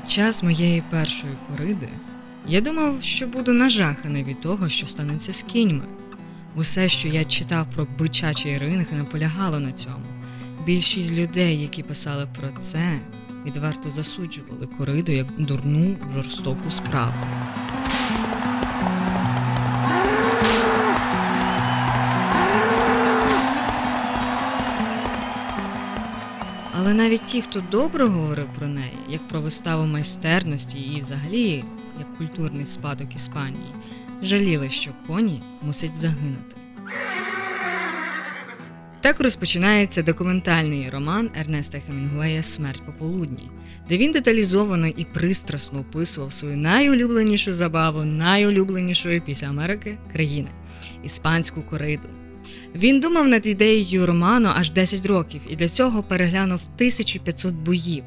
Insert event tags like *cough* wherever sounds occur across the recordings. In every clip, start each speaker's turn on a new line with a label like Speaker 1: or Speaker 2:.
Speaker 1: Під час моєї першої кориди я думав, що буду нажаханий від того, що станеться з кіньми. Усе, що я читав про бичачий ринг, наполягало на цьому. Більшість людей, які писали про це, відверто засуджували кориду як дурну жорстоку справу. Але навіть ті, хто добре говорив про неї, як про виставу майстерності і взагалі як культурний спадок Іспанії, жаліли, що коні мусять загинути. Так розпочинається документальний роман Ернеста Хемінгуея Смерть пополудні, де він деталізовано і пристрасно описував свою найулюбленішу забаву, найулюбленішої після Америки країни іспанську кориду. Він думав над ідеєю роману аж 10 років і для цього переглянув 1500 боїв.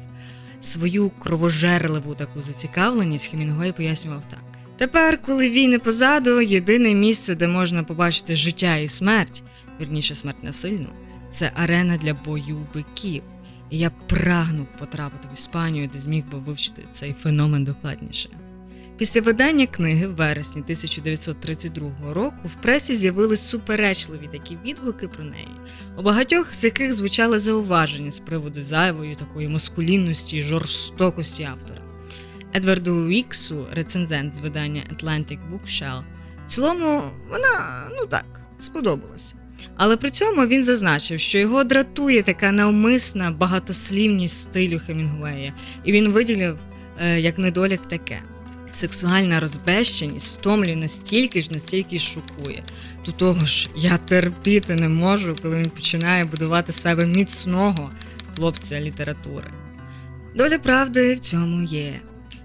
Speaker 1: Свою кровожерливу таку зацікавленість Хемінгуей пояснював так. Тепер, коли війни позаду, єдине місце, де можна побачити життя і смерть, вірніше смерть насильну, це арена для бою биків. І я прагнув потрапити в Іспанію, де зміг би вивчити цей феномен докладніше. Після видання книги в вересні 1932 року в пресі з'явились суперечливі такі відгуки про неї, у багатьох з яких звучали зауваження з приводу зайвої такої маскулінності і жорстокості автора. Едварду Віксу, рецензент з видання Atlantic Bookshell, в цілому вона ну так сподобалася. Але при цьому він зазначив, що його дратує така навмисна багатослівність стилю Хемінгуея, і він виділив е, як недолік таке. Сексуальна розбещеність стомлює настільки ж, настільки ж шокує. До того ж, я терпіти не можу, коли він починає будувати себе міцного хлопця літератури. Доля правди в цьому є.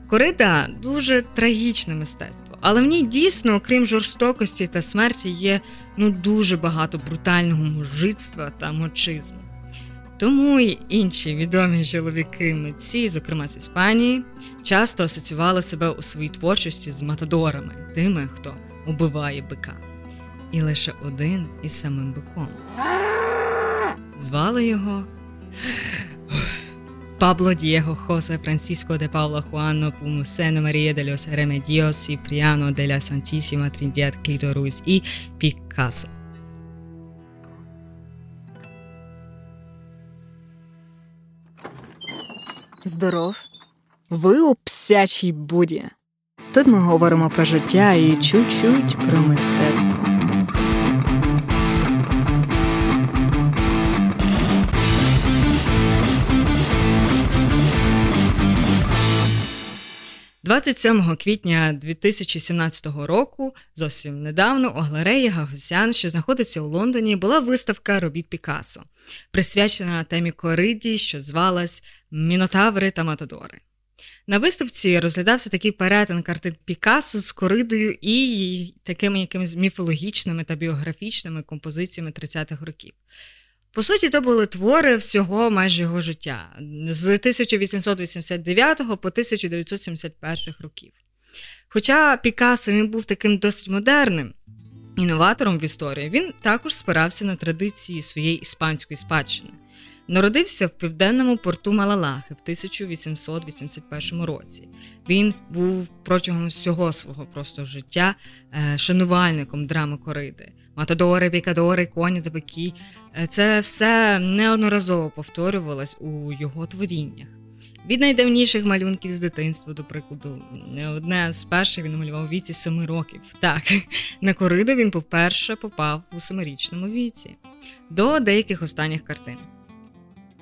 Speaker 1: Корида дуже трагічне мистецтво, але в ній дійсно, окрім жорстокості та смерті, є ну дуже багато брутального мужицтва та мочизму. Тому й інші відомі чоловіки митці, зокрема з Іспанії, часто асоціювали себе у своїй творчості з матадорами, тими, хто убиває бика. І лише один із самим биком. Звали його Пабло Дієго Хосе Франциско де Паула Хуано Пумусено Марія де los Remedios Cipriano de la Santísima Trinidad Clito Ruiz і Пікассо. Здоров, ви у псячій буді. Тут ми говоримо про життя і чуть-чуть про мистецтво. «27 квітня 2017 року, зовсім недавно, у галереї Гагусян, що знаходиться у Лондоні, була виставка робіт Пікассо, присвячена темі кориді, що звалась Мінотаври та Матадори. На виставці розглядався такий перетин картин Пікассо з коридою і такими якимись міфологічними та біографічними композиціями 30-х років. По суті, то були твори всього майже його життя з 1889 по 1971 років. Хоча Пікассо він був таким досить модерним інноватором в історії, він також спирався на традиції своєї іспанської спадщини. Народився в південному порту Малалахи в 1881 році. Він був протягом всього свого просто життя е, шанувальником драми кориди. Матадори, пікадори, коні та бики. Е, це все неодноразово повторювалось у його творіннях. Від найдавніших малюнків з дитинства, до прикладу, не одне з перших він малював віці семи років. Так, *laughs* на кориду він поперше попав у семирічному віці, до деяких останніх картин.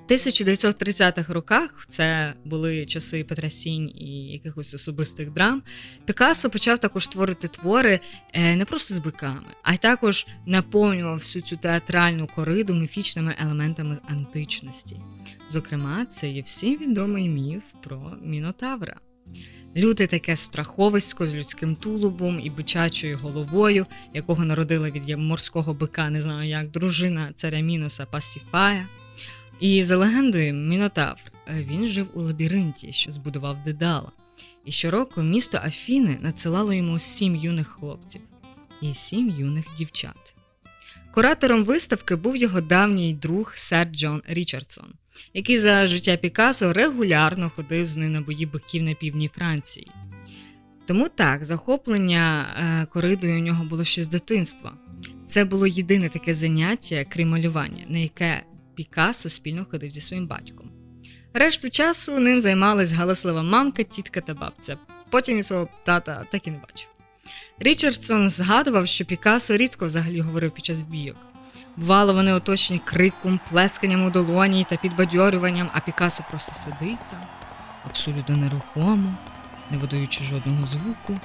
Speaker 1: 1930-х роках це були часи потрясінь і якихось особистих драм. Пікассо почав також створити твори е, не просто з биками, а й також наповнював всю цю театральну кориду міфічними елементами античності. Зокрема, це є всім відомий міф про Мінотавра. Люди таке страховисько з людським тулубом і бичачою головою, якого народила від морського бика, не знаю як дружина царя Міноса Пасіфая. І за легендою, Мінотавр він жив у лабіринті, що збудував Дедала. І щороку місто Афіни надсилало йому сім юних хлопців і сім юних дівчат. Куратором виставки був його давній друг сер Джон Річардсон. який за життя Пікассо регулярно ходив з ним на бої биків на півдні Франції. Тому так, захоплення е, коридою у нього було ще з дитинства. Це було єдине таке заняття, крім малювання, на яке Пікассо спільно ходив зі своїм батьком. Решту часу ним займалась галаслива мамка, тітка та бабця. Потім і свого тата так і не бачив. Річардсон згадував, що Пікассо рідко взагалі говорив під час бійок. Бувало, вони оточені криком, плесканням у долоні та підбадьорюванням, а Пікассо просто сидить там, абсолютно нерухомо, не видаючи жодного звуку.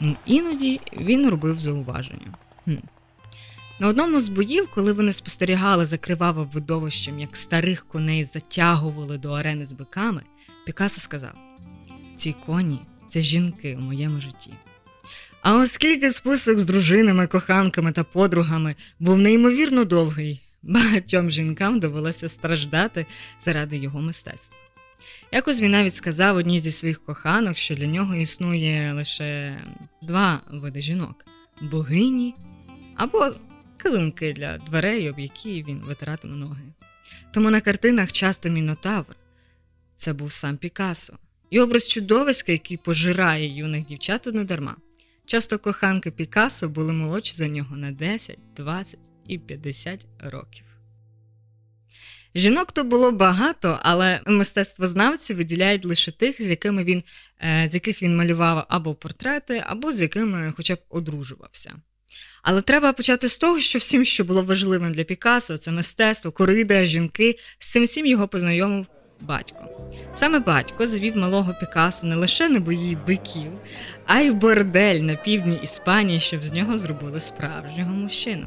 Speaker 1: Ну, іноді він робив зауваження. Хм. На одному з боїв, коли вони спостерігали за кривавим видовищем, як старих коней затягували до арени з биками, Пікассо сказав: ці коні це жінки у моєму житті. А оскільки список з дружинами, коханками та подругами був неймовірно довгий, багатьом жінкам довелося страждати заради його мистецтва. Якось він навіть сказав одній зі своїх коханок, що для нього існує лише два види жінок богині або килимки для дверей, об які він витиратиме ноги. Тому на картинах часто мінотавр це був сам Пікассо, і образ чудовиська, який пожирає юних дівчат не дарма. Часто коханки Пікассо були молодші за нього на 10, 20 і 50 років. Жінок то було багато, але мистецтвознавці виділяють лише тих, з якими він, е, з яких він малював або портрети, або з якими хоча б одружувався. Але треба почати з того, що всім, що було важливим для Пікассо, це мистецтво, корида, жінки, з цим всім його познайомив батько. Саме батько звів малого Пікассо не лише на бої биків, а й в бордель на півдні Іспанії, щоб з нього зробили справжнього мужчину.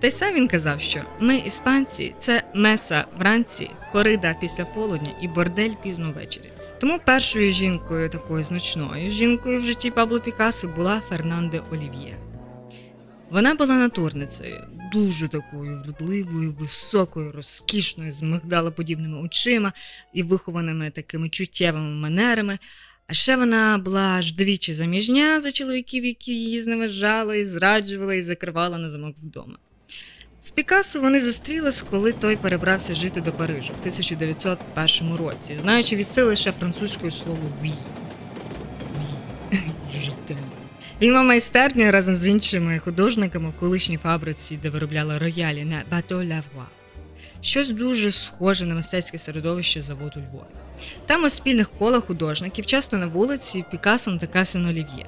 Speaker 1: Та й сам він казав, що ми, іспанці, це меса вранці, корида після полудня і бордель пізно ввечері. Тому першою жінкою, такою значною жінкою в житті Пабло Пікассо була Фернанде Олів'є. Вона була натурницею, дуже такою вродливою, високою, розкішною, з мигдалоподібними очима і вихованими такими чуттєвими манерами. А ще вона була аж двічі заміжня за чоловіків, які її зневажали, і зраджували і закривала на замок вдома. З Пікассо вони зустрілись, коли той перебрався жити до Парижу в 1901 році, знаючи від сили лише французькою слово «ві». «Ві». *laughs* Він мав майстерню разом з іншими художниками в колишній фабриці, де виробляли роялі на Бато Лавуа. Щось дуже схоже на мистецьке середовище заводу Львові. Там у спільних колах художників, часто на вулиці, Пікассо натикався на олів'є.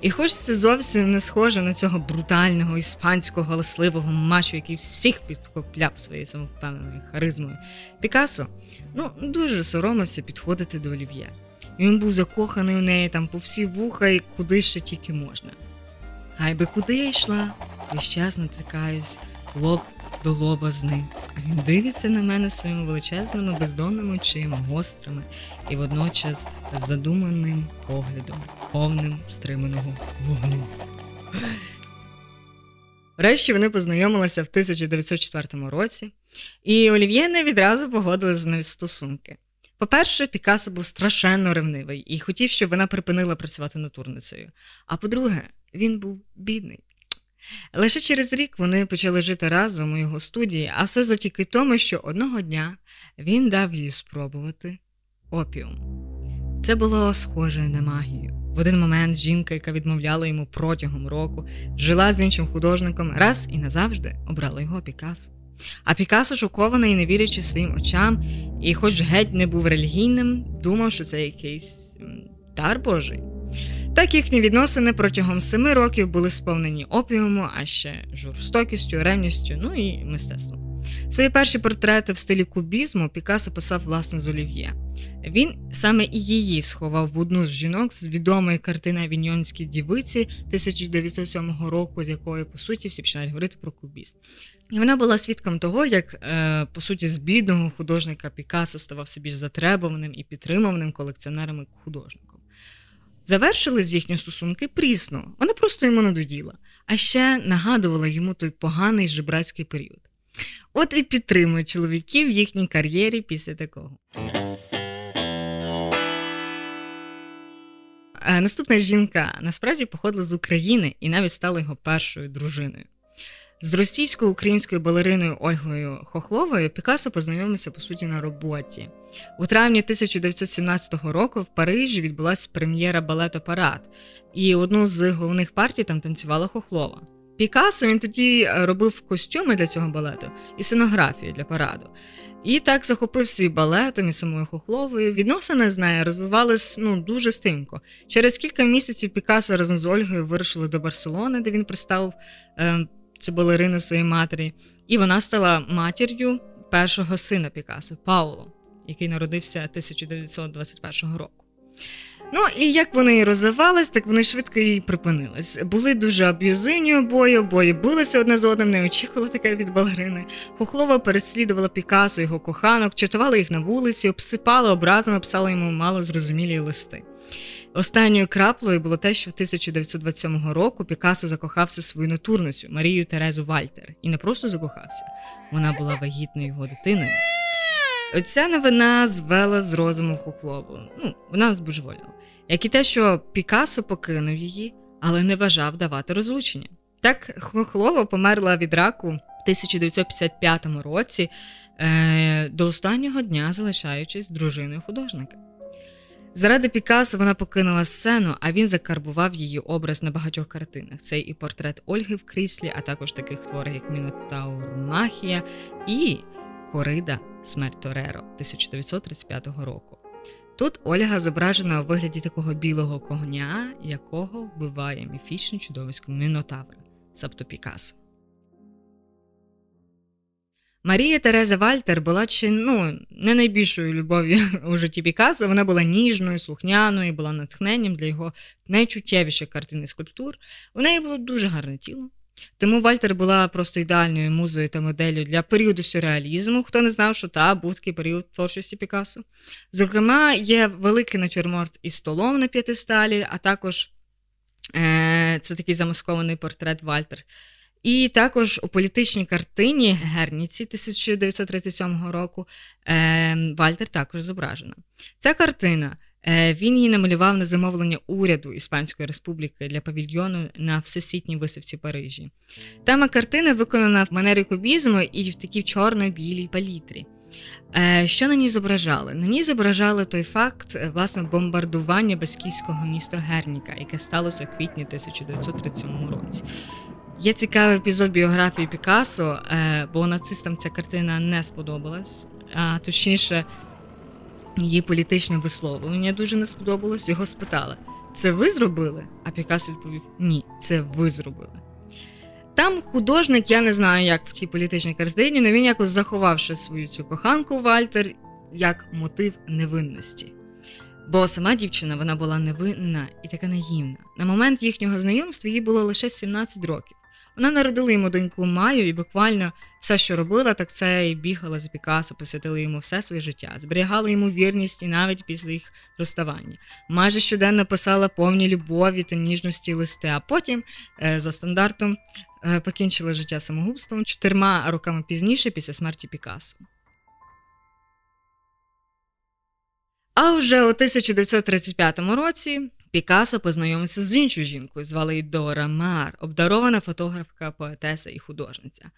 Speaker 1: І хоч це зовсім не схоже на цього брутального, іспанського, галасливого мачо, який всіх підхопляв своєю самовпевненою харизмою, Пікассо ну, дуже соромився підходити до олів'є. І він був закоханий у неї там по всі вуха і куди ще тільки можна. Гай би куди я йшла, весь час натикаюсь лоб до лоба з ним, а він дивиться на мене своїми величезними бездонними очима, гострими і водночас з задуманим поглядом, повним стриманого вогню. Врешті вони познайомилися в 1904 році, і Олів'є не відразу погодилися на стосунки. По-перше, Пікассо був страшенно ревнивий і хотів, щоб вона припинила працювати натурницею. А по-друге, він був бідний. Лише через рік вони почали жити разом у його студії, а все затіки тому, що одного дня він дав їй спробувати опіум. Це було схоже на магію. В один момент жінка, яка відмовляла йому протягом року, жила з іншим художником, раз і назавжди обрала його Пікассо. А Пікасо, шокований, не вірячи своїм очам, і, хоч геть не був релігійним, думав, що це якийсь дар Божий. Так їхні відносини протягом семи років були сповнені опіуму, а ще жорстокістю, ревністю, ну і мистецтвом. Свої перші портрети в стилі кубізму Пікассо писав власне з Олів'є. Він саме і її сховав в одну з жінок з відомої картини Авіньйонській дівиці 1907 року, з якої, по суті, всі починають говорити про кубізм. І вона була свідком того, як, е, по суті, з бідного художника Пікассо ставався більш затребуваним і підтримуваним колекціонерами художником. Завершили з їхні стосунки прісно, вона просто йому надоїла, а ще нагадувала йому той поганий жебрацький період. От і підтримує чоловіків в їхній кар'єрі після такого. Е, наступна жінка насправді походила з України і навіть стала його першою дружиною. З російсько-українською балериною Ольгою Хохловою Пікассо познайомився по суті на роботі. У травні 1917 року в Парижі відбулася прем'єра балету Парад, і одну з головних партій там танцювала Хохлова. Пікассо він тоді е, робив костюми для цього балету і сценографію для параду. І так захопився і балетом, і самою Хохловою. Відносини з нею розвивались ну, дуже стимко. Через кілька місяців Пікассо разом з Ольгою вирушили до Барселони, де він представив е, цю балерину своїй матері. І вона стала матір'ю першого сина Пікассо, Пауло, який народився 1921 року. Ну і як вони розвивались, так вони швидко і припинились. Були дуже аб'юзивні обоє, обоє билися одне з одним, не очікували таке від балерини. Хохлова переслідувала Пікасо, його коханок, чатувала їх на вулиці, обсипала образами, писала йому мало зрозумілі листи. Останньою краплею було те, що в 1927 року Пікассо закохався свою натурницю Марію Терезу Вальтер і не просто закохався, вона була вагітною його дитиною. Ця новина звела з розуму Хохлову. Ну, вона збожеволіла. Як і те, що Пікассо покинув її, але не бажав давати розлучення. Так Хохлова померла від раку в 1955 році, е, до останнього дня залишаючись дружиною художника. Заради Пікассо вона покинула сцену, а він закарбував її образ на багатьох картинах. Це і портрет Ольги в кріслі, а також таких творів, як Мінотаур Махія і Корида Смерть Тореро 1935 року. Тут Ольга зображена у вигляді такого білого коня, якого вбиває міфічне чудовисько Мінотавр, сабто Пікассо. Марія Тереза Вальтер була чи ну, не найбільшою любов'ю *laughs* у житті Пікассо. Вона була ніжною, слухняною, була натхненням для його найчуттєвіших картин і скульптур. У неї було дуже гарне тіло. Тому Вальтер була просто ідеальною музою та моделлю для періоду сюрреалізму. Хто не знав, що та був такий період творчості Пікассо. Зокрема, є великий натюрморт із столом на п'ятисталі, а також е- це такий замаскований портрет Вальтер. І також у політичній картині Герніці 1937 року е, Вальтер також зображена. Ця картина він її намалював на замовлення уряду Іспанської Республіки для павільйону на всесвітній виставці Парижі. Тема картини виконана в манері кубізму і в такій чорно-білій палітрі. Е, що на ній зображали? На ній зображали той факт власне бомбардування баскійського міста Герніка, яке сталося в квітні 1937 році. Є цікавий епізод біографії Пікассо, е, бо нацистам ця картина не сподобалась, а точніше, її політичне висловлення дуже не сподобалось. Його спитали: це ви зробили? А Пікассо відповів: Ні, це ви зробили. Там художник, я не знаю, як в цій політичній картині, але він якось заховавши свою цю коханку Вальтер як мотив невинності. Бо сама дівчина вона була невинна і така наївна. На момент їхнього знайомства їй було лише 17 років. Вона народила йому доньку Маю і буквально все, що робила, так це і бігала за Пікасо, посвятила йому все своє життя, зберігала йому вірність і навіть після їх розставання. Майже щоденно писала повні любові та ніжності листи, а потім, е, за стандартом, е, покінчила життя самогубством чотирма роками пізніше після смерті Пікассо. А вже у 1935 році Пікассо познайомився з іншою жінкою, звали її Дора Мар, обдарована фотографка, поетеса і художниця.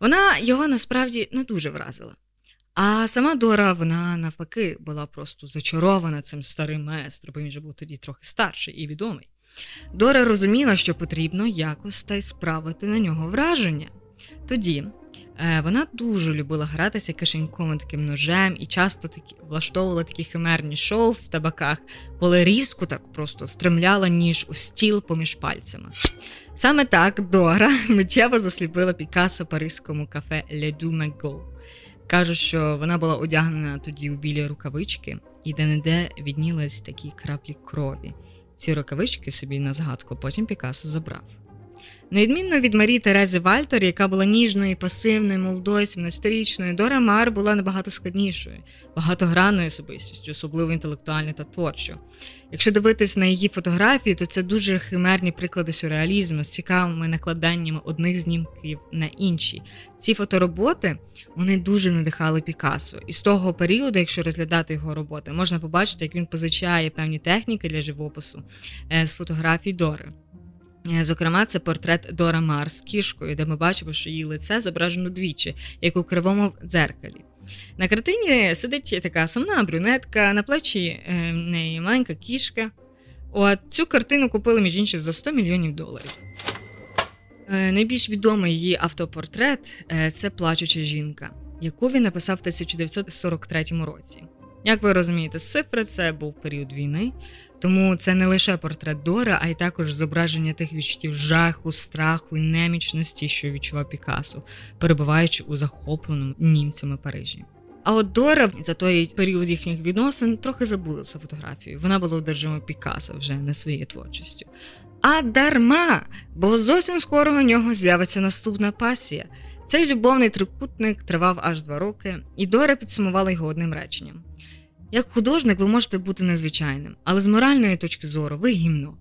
Speaker 1: Вона його насправді не дуже вразила. А сама Дора, вона навпаки, була просто зачарована цим старим майстром, бо він же був тоді трохи старший і відомий. Дора розуміла, що потрібно якось та й справити на нього враження. Тоді вона дуже любила гратися кишеньковим таким ножем і часто такі влаштовувала такі химерні шоу в табаках, коли різко так просто стремляла ніж у стіл поміж пальцями. Саме так Дора *laughs* миттєво засліпила Пікассо паризькому кафе Le Du Кажуть, що вона була одягнена тоді у білі рукавички, і де-не-де віднілись такі краплі крові. Ці рукавички собі на згадку потім Пікассо забрав. На відмінно від Марії Терези Вальтер, яка була ніжною, пасивною, молодою, 17-річною, Дора Мар була набагато складнішою, багатогранною особистістю, особливо інтелектуальною та творчою. Якщо дивитись на її фотографії, то це дуже химерні приклади сюрреалізму з цікавими накладаннями одних знімків на інші. Ці фотороботи вони дуже надихали Пікассо. І з того періоду, якщо розглядати його роботи, можна побачити, як він позичає певні техніки для живопису е, з фотографій Дори. Е, зокрема, це портрет Дора Мар з кішкою, де ми бачимо, що її лице зображено двічі, як у кривому дзеркалі. На картині сидить така сумна брюнетка, на плечі е, в неї маленька кішка. От Цю картину купили між іншим за 100 мільйонів доларів. Е, найбільш відомий її автопортрет це плачуча жінка, яку він написав в 1943 році. Як ви розумієте, з цифри це був період війни, тому це не лише портрет Дора, а й також зображення тих відчуттів жаху, страху і немічності, що відчував Пікасо, перебуваючи у захопленому німцями Парижі. А от Дора за той період їхніх відносин трохи забула за фотографію. Вона була одержима Пікасо вже не своєю творчістю. А дарма, бо зовсім скоро у нього з'явиться наступна пасія. Цей любовний трикутник тривав аж два роки, і Дора підсумувала його одним реченням: як художник ви можете бути незвичайним, але з моральної точки зору ви гімно.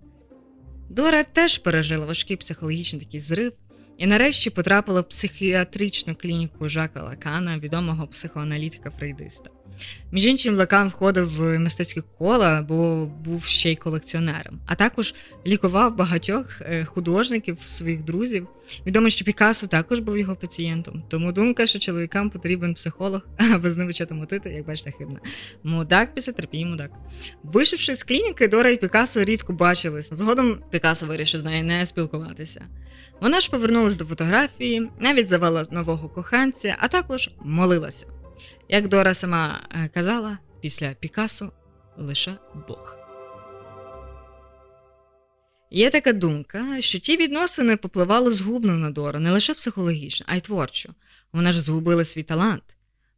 Speaker 1: Дора теж пережила важкий психологічний такий зрив і нарешті потрапила в психіатричну клініку Жака Лакана, відомого психоаналітика Фрейдиста. Між іншим, Лакан входив в мистецькі кола, бо був ще й колекціонером, а також лікував багатьох е, художників, своїх друзів. Відомо, що Пікассо також був його пацієнтом. Тому думка, що чоловікам потрібен психолог, *laughs* аби з ним почати мотити, як бачите, хибна. Мудак після терпії мудак. Вийшовши з клініки, Дора і Пікассо рідко бачились. Згодом Пікассо вирішив з нею не спілкуватися. Вона ж повернулася до фотографії, навіть завела нового коханця, а також молилася. Як Дора сама е, казала, після Пікасо лише Бог. Є така думка, що ті відносини попливали згубно на Дору не лише психологічно, а й творчо. Вона ж згубила свій талант.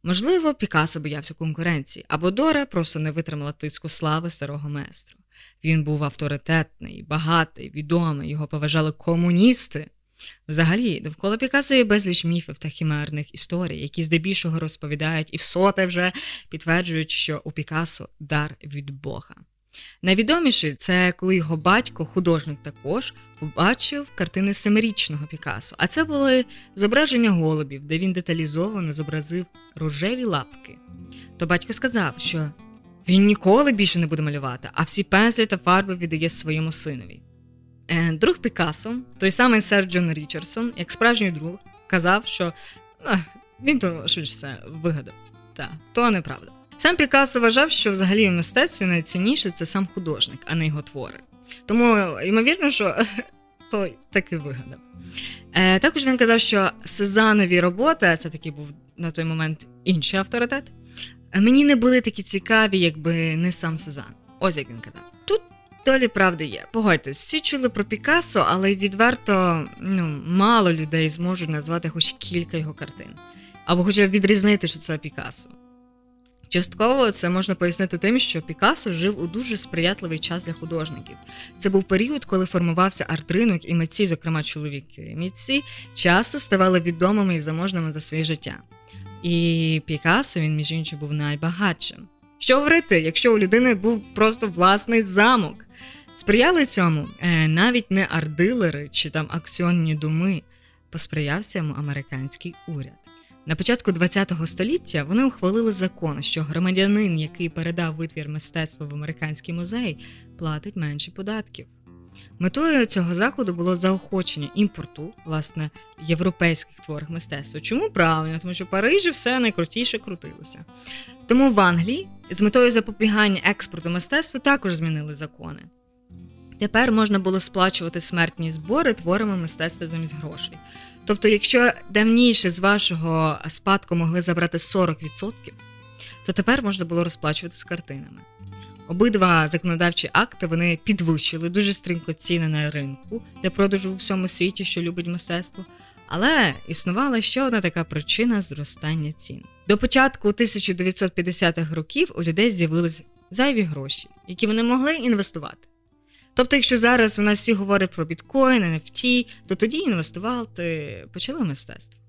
Speaker 1: Можливо, Пікасо боявся конкуренції, або Дора просто не витримала тиску слави старого майстру. Він був авторитетний, багатий, відомий, його поважали комуністи. Взагалі, довкола Пікасо є безліч міфів та хімерних історій, які здебільшого розповідають і в соте вже підтверджують, що у Пікасо дар від Бога. Найвідоміший це коли його батько, художник також, побачив картини семирічного Пікасо, а це були зображення голубів, де він деталізовано зобразив рожеві лапки. То батько сказав, що він ніколи більше не буде малювати, а всі пензлі та фарби віддає своєму синові. Е, друг Пікассо, той самий сер Джон Річардсон, як справжній друг, казав, що а, він то швидше вигадав. Та, то неправда. Сам Пікассо вважав, що взагалі в мистецтві найцінніше це сам художник, а не його твори. Тому, ймовірно, що *laughs* той таки вигадав. Е, Також він казав, що Сезанові роботи, це такий був на той момент інший авторитет, мені не були такі цікаві, якби не сам Сезан. Ось як він казав. Тут долі правди є. Погодьтесь, всі чули про Пікассо, але відверто ну, мало людей зможуть назвати хоч кілька його картин. Або хоча б відрізнити, що це Пікассо. Частково це можна пояснити тим, що Пікассо жив у дуже сприятливий час для художників. Це був період, коли формувався арт-ринок і митці, зокрема чоловіки. Митці часто ставали відомими і заможними за своє життя. І Пікассо, він, між іншим, був найбагатшим. Що говорити, якщо у людини був просто власний замок? Сприяли цьому е, навіть не ардилери чи там акціонні думи, посприявся йому американський уряд. На початку ХХ століття вони ухвалили закон, що громадянин, який передав витвір мистецтва в американський музей, платить менше податків. Метою цього заходу було заохочення імпорту власне європейських творів мистецтва. Чому правильно? Тому що в Парижі все найкрутіше крутилося. Тому в Англії з метою запобігання експорту мистецтва також змінили закони. Тепер можна було сплачувати смертні збори творами мистецтва замість грошей. Тобто, якщо давніше з вашого спадку могли забрати 40%, то тепер можна було розплачувати з картинами. Обидва законодавчі акти вони підвищили дуже стрімко ціни на ринку для продажу у всьому світі, що любить мистецтво. Але існувала ще одна така причина зростання цін. До початку 1950-х років у людей з'явились зайві гроші, які вони могли інвестувати. Тобто, якщо зараз у нас всі говорять про біткоін, NFT, то тоді інвестувати почали в мистецтво.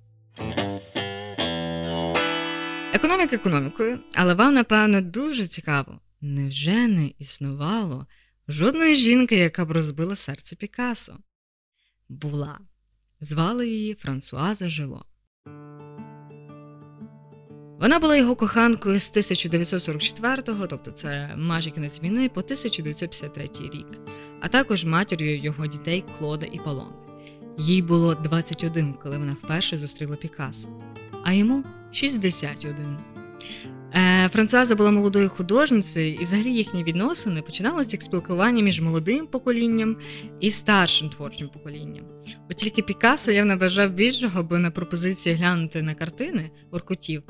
Speaker 1: Економіка економікою, але вам, напевно, дуже цікаво. Невже не існувало жодної жінки, яка б розбила серце Пікасо? Була. Звали її Франсуаза Жило. Вона була його коханкою з 1944-го, тобто це майже кінець війни, по 1953 рік, а також матір'ю його дітей Клода і Палон. Їй було 21, коли вона вперше зустріла Пікассо, а йому 61. Е, була молодою художницею, і взагалі їхні відносини починалися як спілкування між молодим поколінням і старшим творчим поколінням. От тільки Пікассо я набажав більшого, бо на пропозиції глянути на картини Оркутів.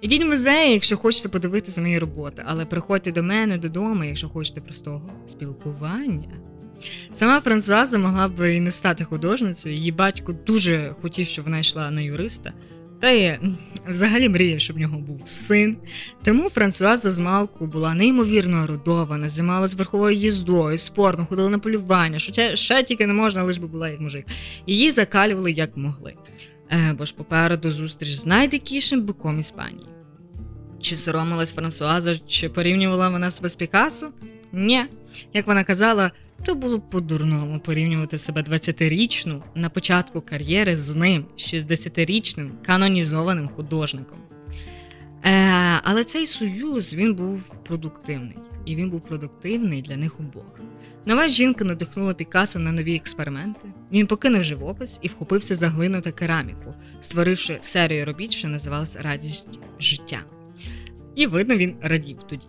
Speaker 1: Ідіть в музей, якщо хочете подивитися мої роботи, але приходьте до мене додому, якщо хочете простого спілкування. Сама Франсуаза могла б і не стати художницею, її батько дуже хотів, щоб вона йшла на юриста. Та й взагалі мріяв, щоб в нього був син. Тому Франсуаза з Малку була неймовірно родована, займалася верховою їздою, спортом, ходила на полювання, що ще тільки не можна, лиш би була як мужик. Її закалювали як могли. Е, бо ж попереду зустріч з найдикішим биком Іспанії. Чи соромилась Франсуаза, чи порівнювала вона себе з Пікассо? Ні. Як вона казала, то було б по-дурному порівнювати себе 20-річну на початку кар'єри з ним, 60-річним канонізованим художником. Е, Але цей союз він був продуктивний, і він був продуктивний для них обох. Нова жінка надихнула Пікассо на нові експерименти. Він покинув живопис і вхопився за глину та кераміку, створивши серію робіт, що називалась Радість життя. І видно, він радів тоді.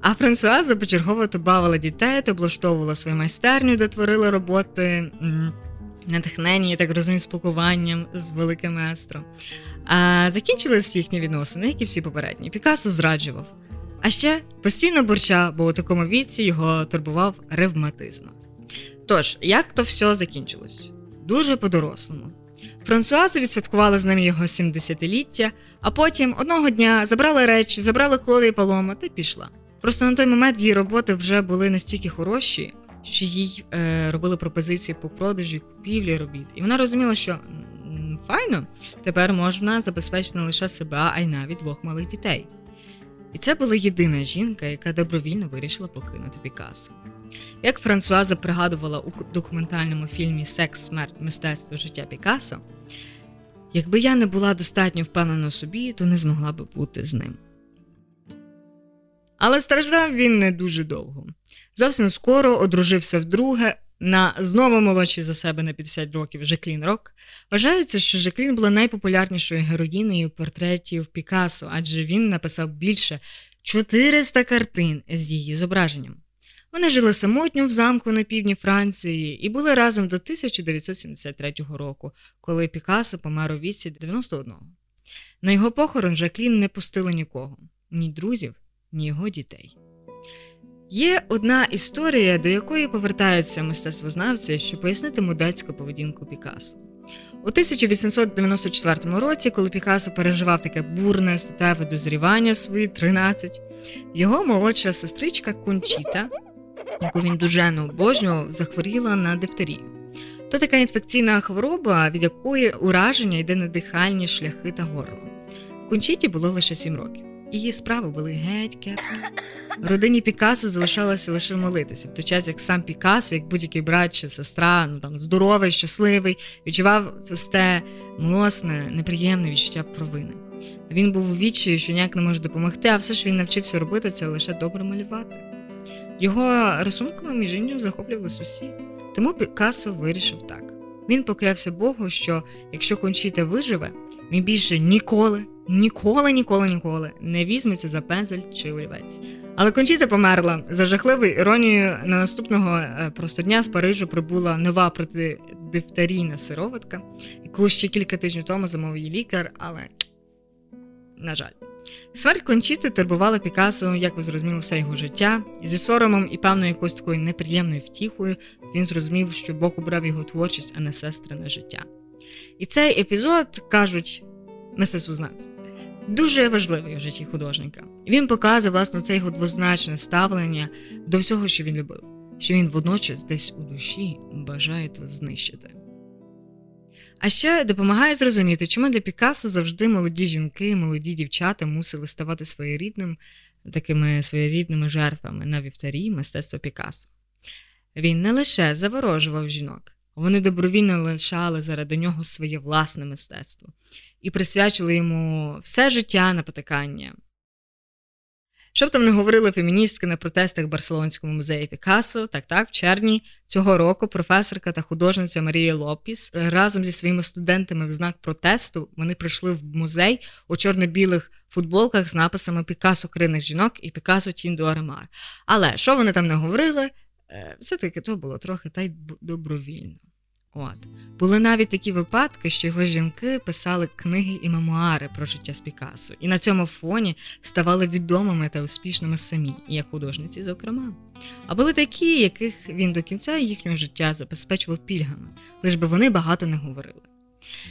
Speaker 1: А Франсуаза почергово то бавила дітей, то облаштовувала свою майстерню, де творила роботи натхнені, я так розумію, спілкуванням з великим майстром. А закінчились їхні відносини, як і всі попередні. Пікассо зраджував. А ще постійно борча, бо у такому віці його турбував ревматизм. Тож, як то все закінчилось? Дуже по-дорослому. Франсуаза відсвяткувала з ним його 70-ліття, а потім одного дня забрала речі, забрала Клода і Палома та пішла. Просто на той момент її роботи вже були настільки хороші, що їй е, робили пропозиції по продажі, купівлі робіт. І вона розуміла, що файно, тепер можна забезпечити не лише себе, а й навіть двох малих дітей. І це була єдина жінка, яка добровільно вирішила покинути Пікассо. Як Франсуаза пригадувала у документальному фільмі Секс, смерть, мистецтво життя Пікассо, якби я не була достатньо впевнена у собі, то не змогла би бути з ним. Але страждав він не дуже довго. Зовсім скоро одружився вдруге на знову молодшій за себе на 50 років Жаклін Рок. Вважається, що Жаклін була найпопулярнішою героїнею портретів Пікассо, адже він написав більше 400 картин з її зображенням. Вони жили самотньо в замку на півдні Франції і були разом до 1973 року, коли Пікассо помер у віці 91. На його похорон Жаклін не пустила нікого ні друзів, його дітей. Є одна історія, до якої повертаються мистецтвознавці, щоб пояснити мудацьку поведінку Пікассо. У 1894 році, коли Пікассо переживав таке бурне статеве дозрівання свої 13, його молодша сестричка Кончіта, яку він дужено обожнював, захворіла на дифтерію. То така інфекційна хвороба, від якої ураження йде на дихальні шляхи та горло. Кончіті було лише 7 років. Її справи були геть кепські. Родині Пікасо залишалося лише молитися, в той час як сам Пікасо, як будь-який брат чи сестра, ну там здоровий, щасливий, відчував те млосне, неприємне відчуття провини. Він був у відчаї, що ніяк не може допомогти, а все, що він навчився робити, це лише добре малювати. Його рисунками, між іншим, захоплювалися усі. Тому Пікассо вирішив так. Він поклявся Богу, що якщо кончіта виживе, він більше ніколи ніколи, ніколи, ніколи не візьметься за пензель чи олівець. Але Кончіта померла за жахливою іронією. На наступного е, просто дня з Парижу прибула нова протидифтерійна сироватка, яку ще кілька тижнів тому замовив її лікар, але на жаль. Смерть Кончіти турбувала Пікассо, як ви зрозуміли, все його життя, і зі соромом і певною якоюсь такою неприємною втіхою він зрозумів, що Бог обрав його творчість, а не сестрине життя. І цей епізод кажуть мистецтвознавці дуже важливий в житті художника. Він показує власне це його двозначне ставлення до всього, що він любив, що він водночас десь у душі бажає то знищити. А ще допомагає зрозуміти, чому для Пікассо завжди молоді жінки, молоді дівчата мусили ставати своєрідним, такими своєрідними жертвами на вівтарі мистецтва Пікассо. Він не лише заворожував жінок, вони добровільно лишали заради нього своє власне мистецтво. і присвячили йому все життя на потикання. Щоб там не говорили феміністки на протестах в Барселонському музеї Пікассо, так так, в червні цього року професорка та художниця Марія Лопіс разом зі своїми студентами в знак протесту вони прийшли в музей у чорно-білих футболках з написами Пікасо Кринних жінок і Пікасо Тін Дуаремар. Але що вони там не говорили, е, все-таки то було трохи та й добровільно. От. Були навіть такі випадки, що його жінки писали книги і мемуари про життя з Пікассо, і на цьому фоні ставали відомими та успішними самі, як художниці, зокрема. А були такі, яких він до кінця їхнього життя забезпечував пільгами, лиш би вони багато не говорили.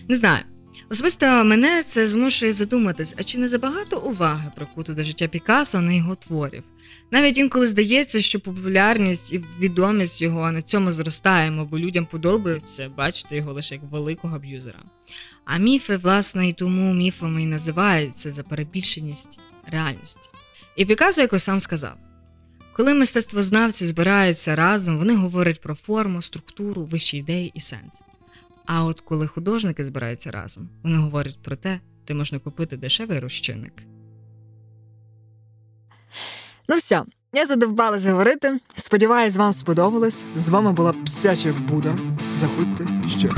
Speaker 1: Не знаю, Особисто мене це змушує задуматись, а чи не забагато уваги прикуто до життя Пікассо на його творів. Навіть інколи здається, що популярність і відомість його на цьому зростаємо, бо людям подобається бачити його лише як великого аб'юзера. А міфи, власне, і тому міфами і називаються за перебільшеність реальності. І Пікассо якось сам сказав: коли мистецтвознавці збираються разом, вони говорять про форму, структуру, вищі ідеї і сенс. А от коли художники збираються разом, вони говорять про те, де можна купити дешевий розчинник.
Speaker 2: Ну все, я задовбалась говорити. Сподіваюсь, вам сподобалось. З вами була псяча Буда. Заходьте ще.